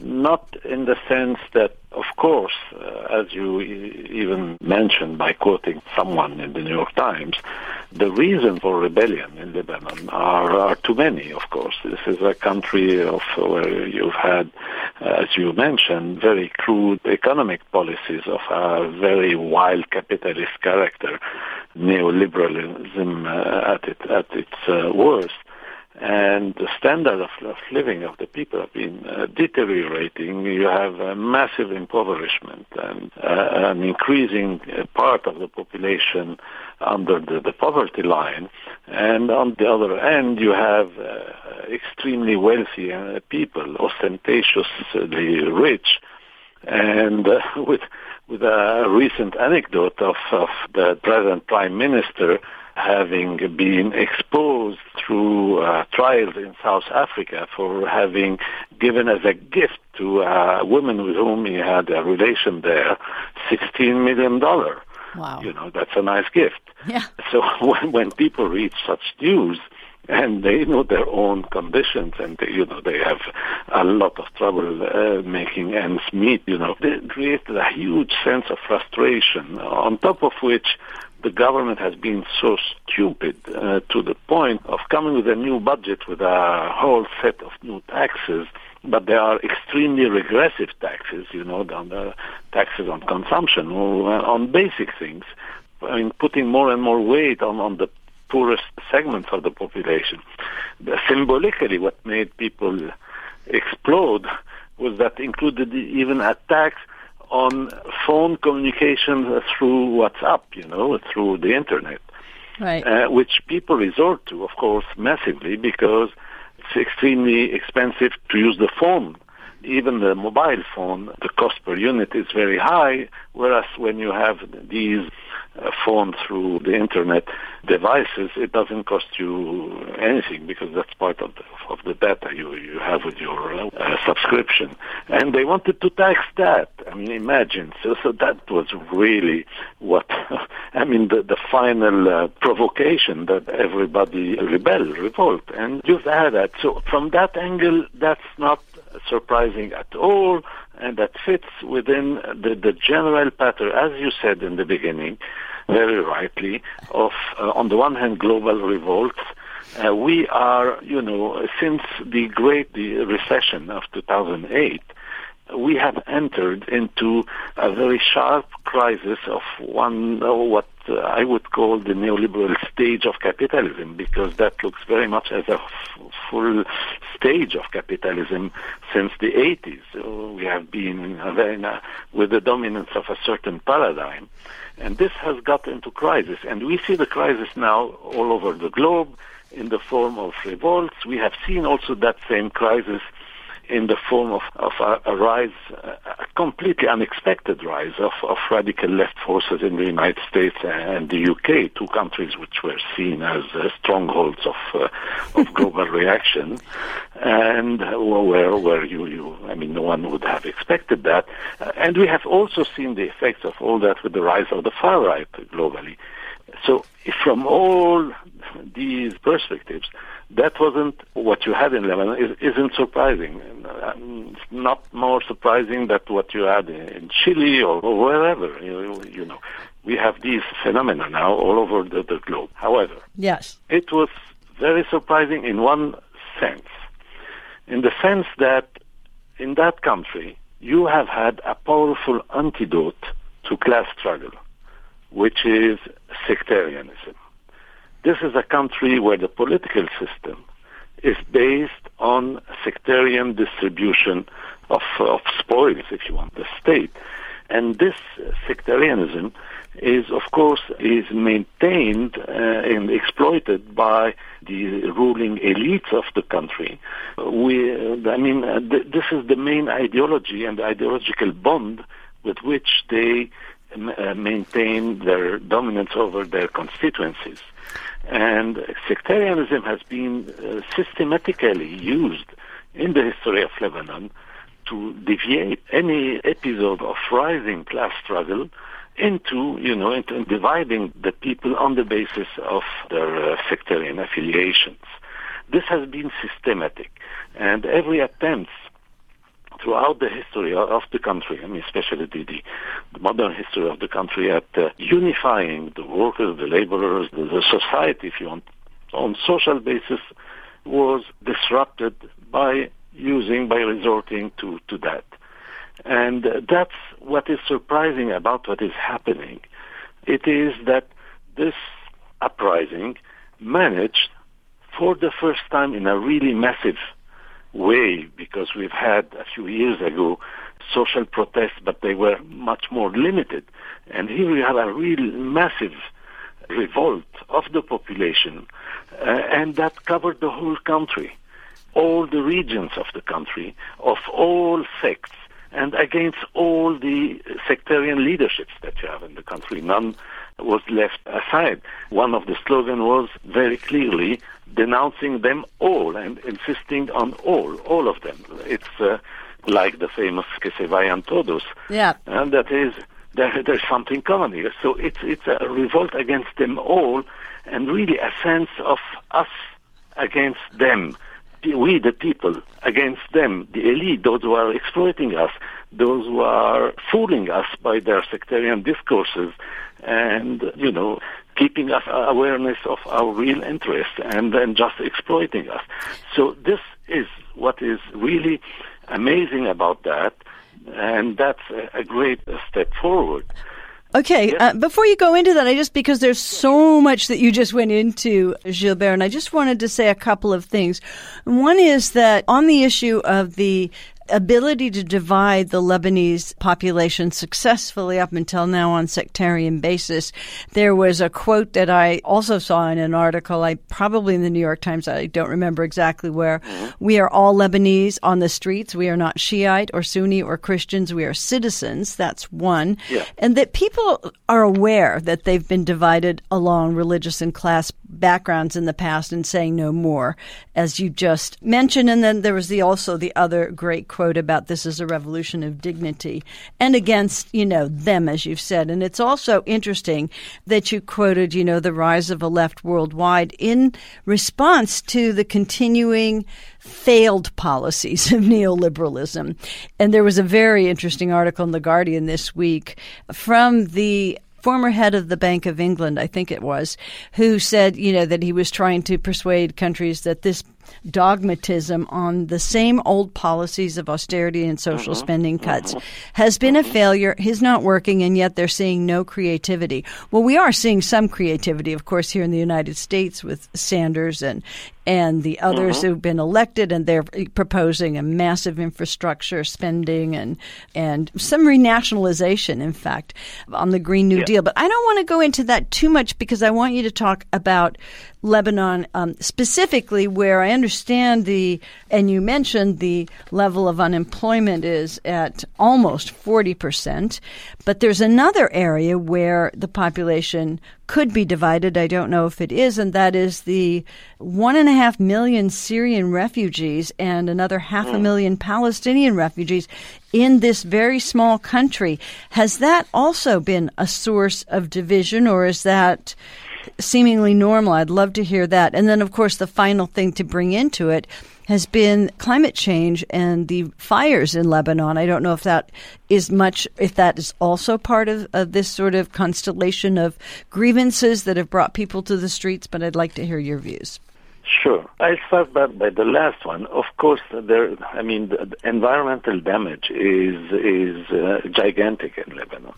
not in the sense that, of course, uh, as you even mentioned by quoting someone in the New York Times, the reason for rebellion in Lebanon are, are too many, of course. This is a country of where you've had, uh, as you mentioned, very crude economic policies of a very wild capitalist character, neoliberalism uh, at, it, at its uh, worst and the standard of, of, living of the people have been uh, deteriorating. You have a massive impoverishment and uh, an increasing uh, part of the population under the, the, poverty line. And on the other end, you have uh, extremely wealthy uh, people, ostentatiously rich, and uh, (laughs) with with a recent anecdote of, of the present prime minister having been exposed through uh, trials in South Africa for having given as a gift to a woman with whom he had a relation there $16 million. Wow. You know, that's a nice gift. Yeah. (laughs) So (laughs) when, when people read such news, and they know their own conditions and they, you know they have a lot of trouble uh, making ends meet you know they created a huge sense of frustration on top of which the government has been so stupid uh, to the point of coming with a new budget with a whole set of new taxes but they are extremely regressive taxes, you know, on the taxes on consumption uh, on basic things. I mean, putting more and more weight on, on the poorest segments of the population. Symbolically, what made people explode was that included even attacks on phone communication through WhatsApp, you know, through the internet, right. uh, which people resort to, of course, massively because it's extremely expensive to use the phone. Even the mobile phone, the cost per unit is very high, whereas when you have these uh, phone through the internet devices, it doesn't cost you anything because that's part of the, of the data you, you have with your uh, subscription. And they wanted to tax that. I mean, imagine. So, so that was really what, (laughs) I mean, the, the final uh, provocation that everybody rebel, revolt. And you've had that. So from that angle, that's not surprising at all and that fits within the, the general pattern, as you said in the beginning, very rightly, of, uh, on the one hand, global revolts. Uh, we are, you know, since the great recession of 2008, we have entered into a very sharp crisis of one, uh, what I would call the neoliberal stage of capitalism, because that looks very much as a f- full stage of capitalism since the 80s. So we have been uh, with the dominance of a certain paradigm. And this has got into crisis. And we see the crisis now all over the globe in the form of revolts. We have seen also that same crisis in the form of, of a, a rise, a completely unexpected rise of, of radical left forces in the United States and the UK, two countries which were seen as uh, strongholds of uh, of global (laughs) reaction, and uh, where where you, you I mean no one would have expected that, and we have also seen the effects of all that with the rise of the far right globally. So from all these perspectives, that wasn't what you had in Lebanon. It isn't surprising. It's not more surprising than what you had in Chile or, or wherever. You, you, know, we have these phenomena now all over the, the globe. However, yes, it was very surprising in one sense, in the sense that in that country you have had a powerful antidote to class struggle, which is sectarianism. This is a country where the political system is based on sectarian distribution of, of spoils, if you want, the state. And this sectarianism is, of course, is maintained uh, and exploited by the ruling elites of the country. We, I mean, uh, th- this is the main ideology and ideological bond with which they uh, maintain their dominance over their constituencies. And sectarianism has been uh, systematically used in the history of Lebanon to deviate any episode of rising class struggle into, you know, into dividing the people on the basis of their uh, sectarian affiliations. This has been systematic, and every attempt throughout the history of the country, I mean, especially the, the, the modern history of the country, at uh, unifying the workers, the laborers, the, the society, if you want, on social basis, was disrupted by using, by resorting to, to that. And uh, that's what is surprising about what is happening. It is that this uprising managed, for the first time in a really massive way because we've had a few years ago social protests, but they were much more limited. And here we have a real massive revolt of the population, uh, and that covered the whole country, all the regions of the country, of all sects, and against all the sectarian leaderships that you have in the country. None was left aside. One of the slogans was very clearly denouncing them all and insisting on all, all of them. It's uh, like the famous Que se vayan todos. Yeah. And that is, there, there's something common here. So it's, it's a revolt against them all and really a sense of us against them. We, the people, against them, the elite, those who are exploiting us, those who are fooling us by their sectarian discourses, and, you know, keeping us awareness of our real interests and then just exploiting us. So this is what is really amazing about that, and that's a, a great step forward. Okay, uh, before you go into that, I just because there's so much that you just went into, Gilbert, and I just wanted to say a couple of things. One is that on the issue of the ability to divide the Lebanese population successfully up until now on sectarian basis. There was a quote that I also saw in an article, I probably in the New York Times, I don't remember exactly where. Mm-hmm. We are all Lebanese on the streets. We are not Shiite or Sunni or Christians. We are citizens. That's one. Yeah. And that people are aware that they've been divided along religious and class backgrounds in the past and saying no more, as you just mentioned. And then there was the also the other great quote about this is a revolution of dignity and against, you know, them, as you've said. And it's also interesting that you quoted, you know, the rise of a left worldwide in response to the continuing failed policies of neoliberalism. And there was a very interesting article in The Guardian this week from the former head of the Bank of England, I think it was, who said, you know, that he was trying to persuade countries that this dogmatism on the same old policies of austerity and social mm-hmm. spending cuts mm-hmm. has been a mm-hmm. failure. He's not working, and yet they're seeing no creativity. Well, we are seeing some creativity, of course, here in the United States with Sanders and and the others mm-hmm. who've been elected, and they're proposing a massive infrastructure spending and and some renationalization, in fact, on the Green New yeah. Deal. But I don't want to go into that too much because I want you to talk about Lebanon um, specifically, where I understand the, and you mentioned the level of unemployment is at almost 40%, but there's another area where the population could be divided. I don't know if it is, and that is the one and a half million Syrian refugees and another half a hmm. million Palestinian refugees in this very small country. Has that also been a source of division, or is that seemingly normal. I'd love to hear that. And then, of course, the final thing to bring into it has been climate change and the fires in Lebanon. I don't know if that is much, if that is also part of, of this sort of constellation of grievances that have brought people to the streets, but I'd like to hear your views. Sure. I'll start by, by the last one. Of course, there. I mean, the environmental damage is is uh, gigantic in Lebanon.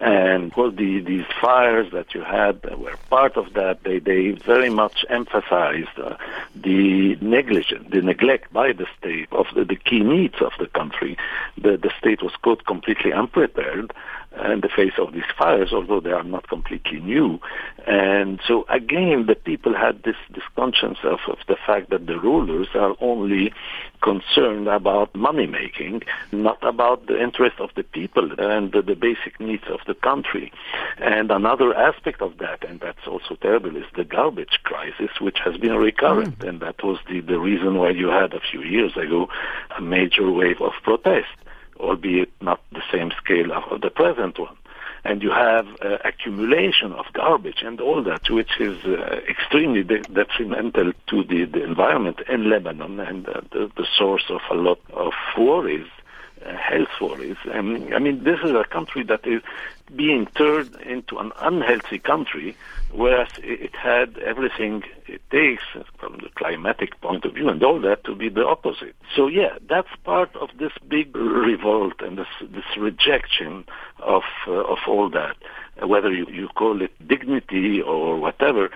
And well, the, these fires that you had were part of that. They, they very much emphasized uh, the negligence, the neglect by the state of the, the key needs of the country. The, the state was caught completely unprepared in the face of these fires, although they are not completely new. And so again, the people had this, this conscience of, of the fact that the rulers are only concerned about money making, not about the interest of the people and the, the basic needs of the country. And another aspect of that, and that's also terrible, is the garbage crisis, which has been recurrent. Mm. And that was the, the reason why you had a few years ago a major wave of protest albeit not the same scale of the present one. And you have uh, accumulation of garbage and all that, which is uh, extremely de- detrimental to the, the environment in Lebanon and uh, the, the source of a lot of worries uh, health worries. I mean, this is a country that is being turned into an unhealthy country, whereas it had everything it takes from the climatic point of view and all that to be the opposite. So yeah, that's part of this big revolt and this, this rejection of uh, of all that. Whether you, you call it dignity or whatever,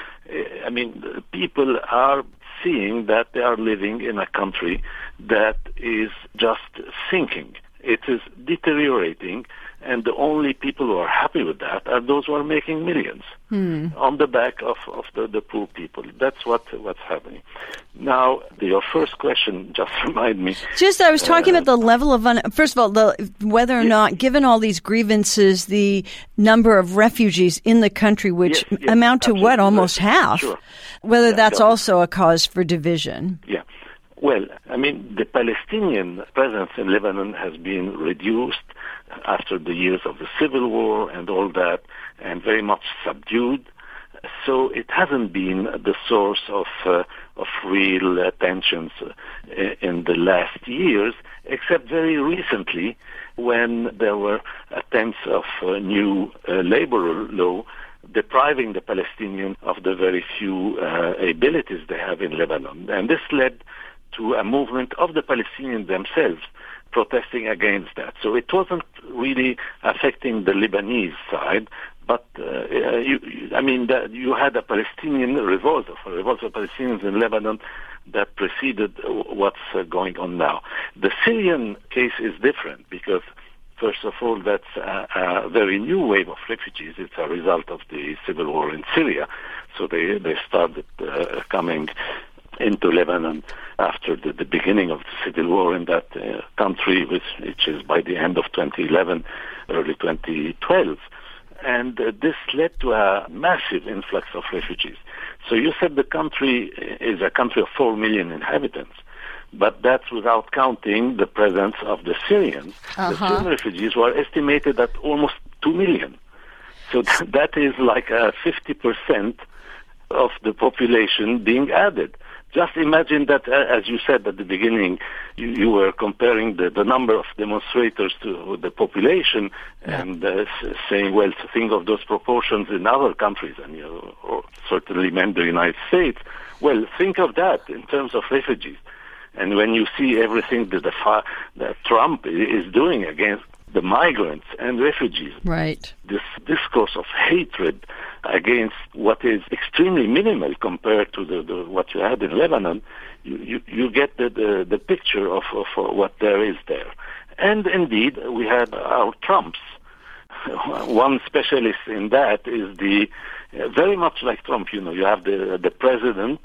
I mean, people are seeing that they are living in a country that is just sinking It is deteriorating, and the only people who are happy with that are those who are making millions hmm. on the back of, of the, the poor people. That's what what's happening. Now, the, your first question (laughs) just remind me. Just, I was talking uh, about the level of, un- first of all, the, whether or yes. not, given all these grievances, the number of refugees in the country, which yes, yes, amount to what, almost half, sure. whether yeah, that's also a cause for division. Yeah. Well, I mean, the Palestinian presence in Lebanon has been reduced after the years of the civil war and all that, and very much subdued. So it hasn't been the source of uh, of real uh, tensions uh, in the last years, except very recently when there were attempts of uh, new uh, labor law depriving the Palestinians of the very few uh, abilities they have in Lebanon. And this led to a movement of the Palestinians themselves protesting against that. So it wasn't really affecting the Lebanese side, but uh, uh you, I mean, the, you had a Palestinian revolt, a revolt of Palestinians in Lebanon that preceded what's uh, going on now. The Syrian case is different because First of all, that's a, a, very new wave of refugees. It's a result of the civil war in Syria. So they, they started uh, coming into Lebanon after the, the, beginning of the civil war in that uh, country, which, which, is by the end of 2011, early 2012. And uh, this led to a massive influx of refugees. So you said the country is a country of 4 million inhabitants, but that's without counting the presence of the Syrians. Uh-huh. The Syrian refugees were estimated at almost 2 million. So (laughs) that is like a 50% of the population being added. Just imagine that, uh, as you said at the beginning, you, you were comparing the, the number of demonstrators to the population yeah. and uh, saying, well, to think of those proportions in other countries, and you certainly meant the United States. Well, think of that in terms of refugees. And when you see everything that, the, that Trump is doing against the migrants and refugees. Right. This discourse of hatred against what is extremely minimal compared to the, the what you had in Lebanon, you, you, you get the, the, the picture of, of what there is there. And indeed, we had our Trumps. (laughs) One specialist in that is the, uh, very much like Trump, you know, you have the, the president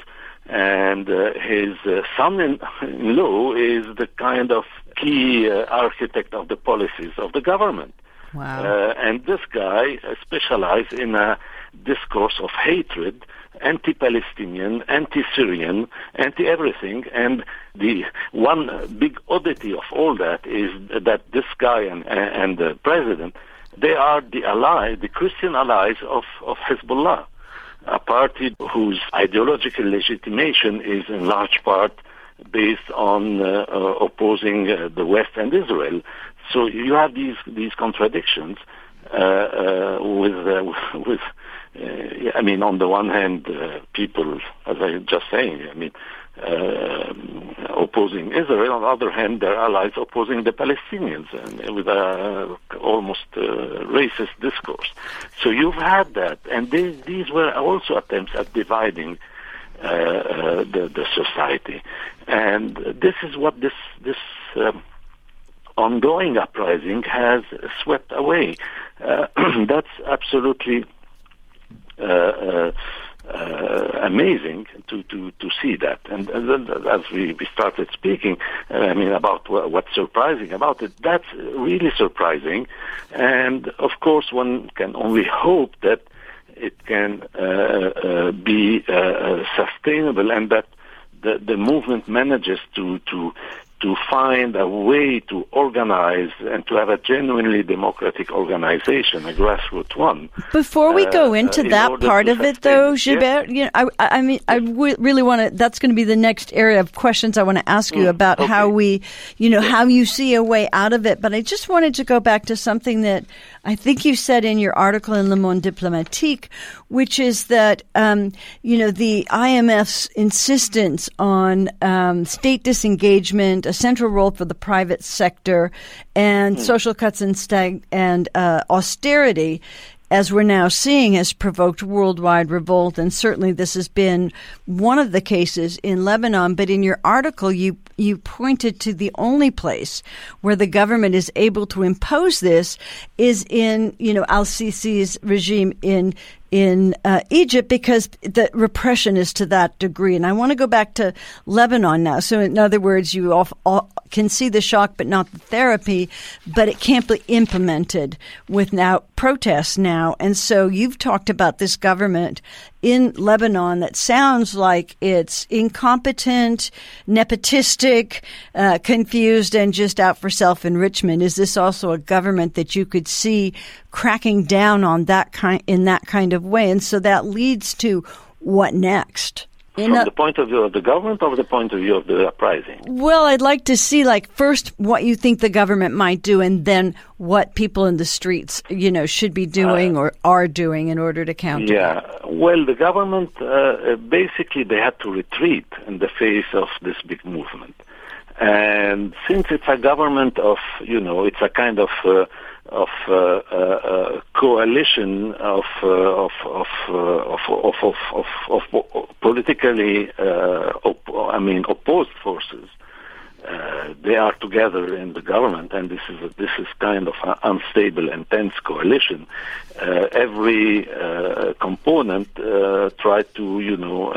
and uh, his uh, son-in-law is the kind of key uh, architect of the policies of the government. Wow. Uh, and this guy specialized in a discourse of hatred, anti-Palestinian, anti-Syrian, anti-everything. And the one big oddity of all that is that this guy and, and the president, they are the ally, the Christian allies of, of Hezbollah a party whose ideological legitimation is in large part based on uh, uh, opposing uh, the West and Israel. So you have these these contradictions uh, uh, with (laughs) uh. I mean, on the one hand, people, as I was just saying, I mean, uh, opposing Israel. On the other hand, their allies opposing the Palestinians and with a almost uh, racist discourse. So you've had that, and these, these were also attempts at dividing uh, uh the, the society. And this is what this this um, ongoing uprising has swept away. Uh, (clears throat) that's absolutely. Uh, uh, amazing to, to, to see that. And, as we, we started speaking, uh, I mean, about what, what's surprising about it, that's really surprising. And of course, one can only hope that it can uh, uh be uh, uh, sustainable and that the, the movement manages to, to to find a way to organize and to have a genuinely democratic organization, a grassroots one. Before we go uh, into uh, that part of it, though, Gilbert, you know, I, I mean, I w- really want to. That's going to be the next area of questions I want to ask you mm, about okay. how we, you know, how you see a way out of it. But I just wanted to go back to something that I think you said in your article in Le Monde Diplomatique, which is that um, you know the IMF's insistence on um, state disengagement, a central role for the private sector, and mm. social cuts and stag- and uh, austerity as we're now seeing, has provoked worldwide revolt. And certainly this has been one of the cases in Lebanon. But in your article, you you pointed to the only place where the government is able to impose this is in, you know, Al Sisi's regime in in uh, Egypt because the repression is to that degree. And I want to go back to Lebanon now. So, in other words, you all, all can see the shock but not the therapy, but it can't be implemented with now protests now. And so, you've talked about this government in Lebanon that sounds like it's incompetent, nepotistic, uh, confused, and just out for self enrichment. Is this also a government that you could see cracking down on that kind in that kind of way? And so that leads to what next? From a, the point of view of the government or the point of view of the uprising? Well, I'd like to see, like, first what you think the government might do, and then what people in the streets, you know, should be doing uh, or are doing in order to counter. Yeah, well, the government uh, basically they had to retreat in the face of this big movement, and since it's a government of, you know, it's a kind of uh, of uh, uh, coalition of, uh, of, of, of, of, of, of, of, politically, op- I mean, opposed forces. Uh, they are together in the government, and this is a, this is kind of an unstable and tense coalition. Uh, every uh, component tried to, you know,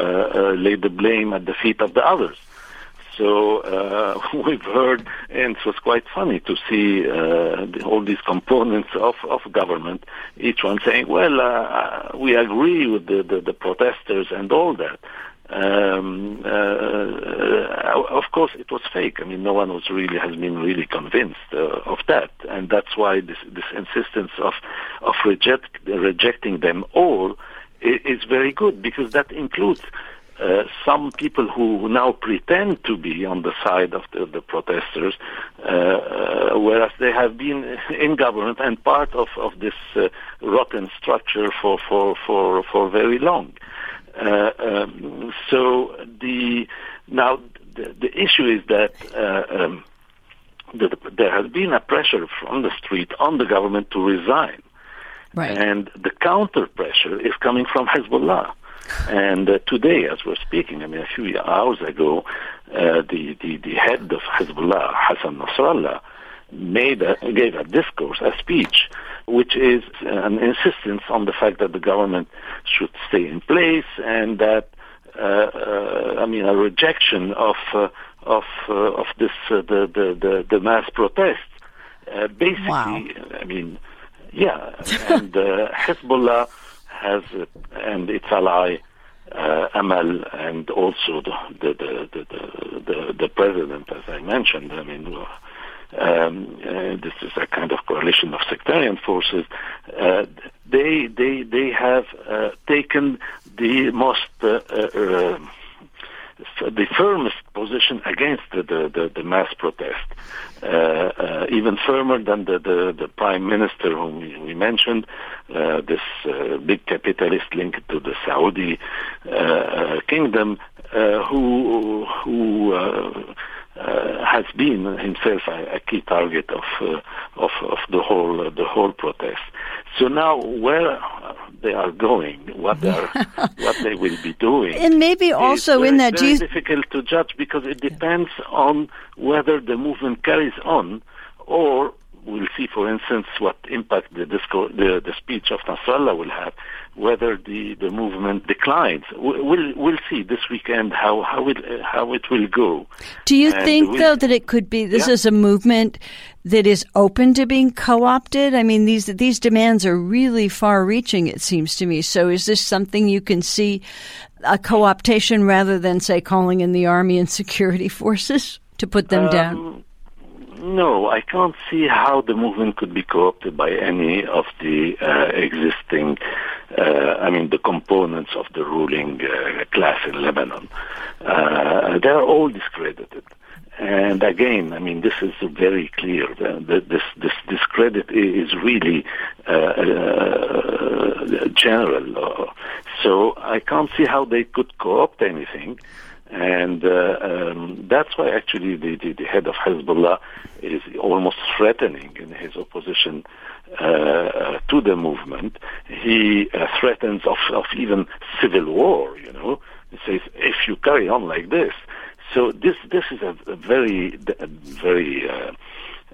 lay the blame at the feet of the others. So uh, (laughs) we've heard, and it was quite funny to see uh, all these components of, of government, each one saying, well, uh, uh, we agree with the, the, the protesters and all that. Um, uh, uh, of course, it was fake. I mean, no one was really has been really convinced of that, and that's why this, this insistence of of reject, rejecting them all is very good because that includes uh, some people who now pretend to be on the side of the, the protesters, uh, uh, whereas they have been (laughs) in government and part of, of this uh, rotten structure for, for, for, for very long. Uh, um, so the now the, the issue is that um, the, there has been a pressure from the street on the government to resign, right. and the counter pressure is coming from Hezbollah. And uh, today, as we're speaking, I mean, a few hours ago, uh, the, the, the head of Hezbollah, Hassan Nasrallah, made a, gave a discourse, a speech, which is an insistence on the fact that the government should stay in place and that, uh, uh, I mean, a rejection of uh, of uh, of this the, the, the the mass protests. basically, wow. I mean, yeah, and Hezbollah has and its ally uh, Amal and also the the, the the, the, the president, as I mentioned. I mean, um, uh, this is a kind of coalition of sectarian forces. Uh, they they they have uh, taken the most uh, uh, the firmest position against the, the, the mass protest, uh, uh, even firmer than the, the, the, prime minister whom we, mentioned, uh, this uh, big capitalist linked to the Saudi uh, uh, kingdom, who who has been himself a, a key target of, of of the whole the whole protest. So now, where they are going, what they are, (laughs) what they will be doing, and maybe also very, in that, very difficult to judge because it depends on whether the movement carries on or we'll see, for instance, what impact the, disco, the, the speech of Nasrallah will have, whether the, the movement declines. We'll, we'll see this weekend how, how, it, how it will go. Do you and think, though, that it could be this yeah. is a movement that is open to being co-opted? I mean, these these demands are really far-reaching. It seems to me. So, is this something you can see a co-optation rather than, say, calling in the army and security (laughs) forces to put them um, down? No, I can't see how the movement could be co-opted by any of the uh, existing, uh, I mean, the components of the ruling uh, class in Lebanon. Uh, they're all discredited. And again, I mean, this is very clear. This, this discredit is really uh, uh, general. So I can't see how they could co-opt anything. And uh, um, that's why actually the, the, the, head of Hezbollah is almost threatening in his opposition uh, uh, to the movement. He uh, threatens of, of even civil war, you know. He says, if you carry on like this. So this this is a, a very a very uh,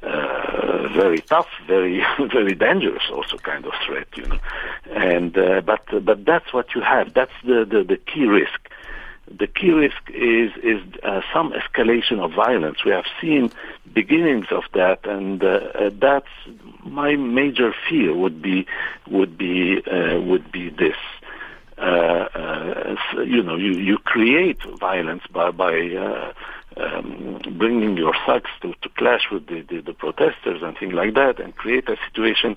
uh, very tough, very (laughs) very dangerous, also kind of threat, you know. And but but that's what you have. That's the, the, the key risk. The key risk is is uh, some escalation of violence. We have seen beginnings of that, and uh, uh, that's my major fear would be would be uh, would be this. Uh, uh, you know, you, you create violence by by um, bringing your thugs to, to clash with the, the, the protesters and things like that, and create a situation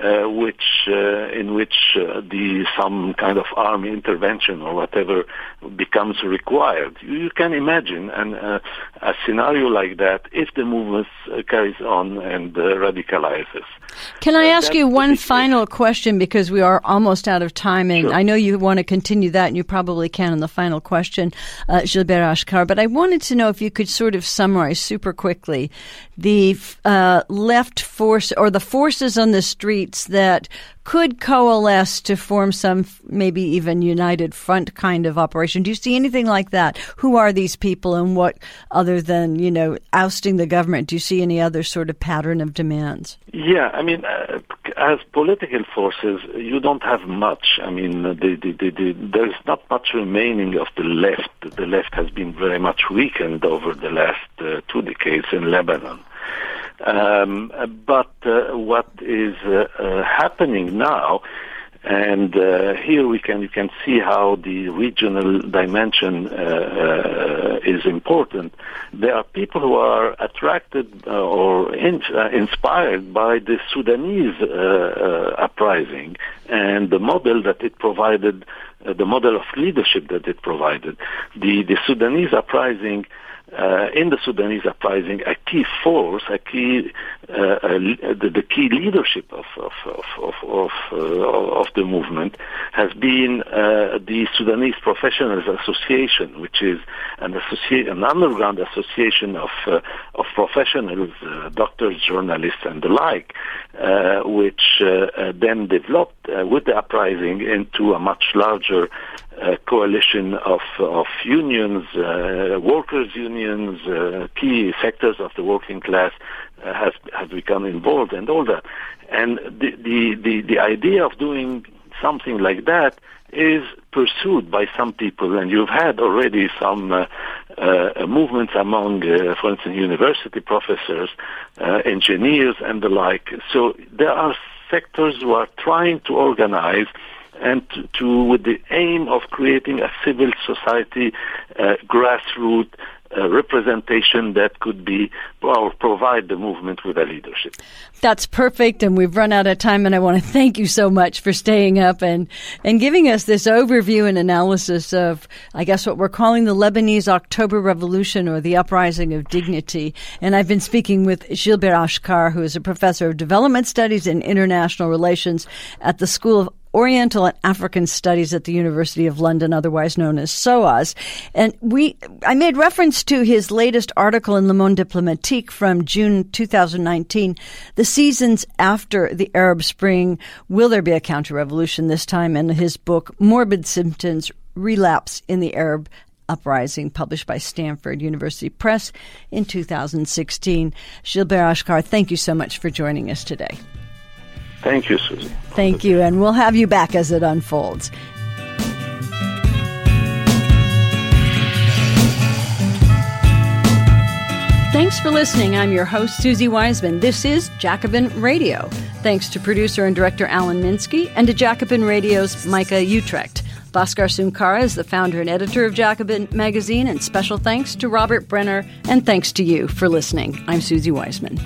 uh, which uh, in which uh, the some kind of army intervention or whatever becomes required. You, you can imagine an, uh, a scenario like that if the movement uh, carries on and uh, radicalizes. Can I ask you one final question because we are almost out of time, and sure. I know you want to continue that, and you probably can in the final question, Gilbert Achcar. But I wanted to know if you could sort of summarize super quickly the left force or the forces on the street that could coalesce to form some maybe even united front kind of operation. Do you see anything like that? Who are these people and what other than, you know, ousting the government? Do you see any other sort of pattern of demands? Yeah, I mean, uh, as political forces, you don't have much. I mean, the, the, the, there's not much remaining of the left. The left has been very much weakened over the last uh, two decades in Lebanon. Um, but uh, what is uh, uh, happening now, and uh, here we can you can see how the regional dimension uh, uh, is important. There are people who are attracted or in, inspired by the Sudanese uprising and the model that it provided, the model of leadership that it provided. The the Sudanese uprising uh, in the Sudanese uprising, a key force, a key, uh, uh, the, the, key leadership of of of of, uh, of the movement has been uh, the Sudanese Professionals Association, which is an associate, an underground association of uh, of professionals, doctors, journalists, and the like, which then developed with the uprising into a much larger a coalition of of unions, uh, workers' unions, uh, key sectors of the working class uh, has has become involved and all that. And the, the the the idea of doing something like that is pursued by some people, and you've had already some uh, uh, movements among, uh, for instance, university professors, engineers, and the like. So there are sectors who are trying to organize and to, to, with the aim of creating a civil society uh, grassroots uh, representation that could be or provide the movement with a leadership. That's perfect, and we've run out of time. And I want to thank you so much for staying up and and giving us this overview and analysis of, I guess, what we're calling the Lebanese October Revolution or the uprising of dignity. And I've been speaking with Gilbert Achcar, who is a professor of development studies and international relations at the School of Oriental and African Studies at the University of London, otherwise known as SOAS. And we, I made reference to his latest article in Le Monde Diplomatique from June 2019. The seasons after the Arab Spring, will there be a counter-revolution this time? And his book, Morbid Symptoms, Relapse in the Arab Uprising, published by Stanford University Press in 2016. Gilbert Achcar, thank you so much for joining us today. Thank you, Suzi. Thank you, and we'll have you back as it unfolds. Thanks for listening. I'm your host, Suzi Weissman. This is Jacobin Radio. Thanks to producer and director Alan Minsky and to Jacobin Radio's Micah Uetricht. Bhaskar Sunkara is the founder and editor of Jacobin Magazine, and special thanks to Robert Brenner, and thanks to you for listening. I'm Suzi Weissman.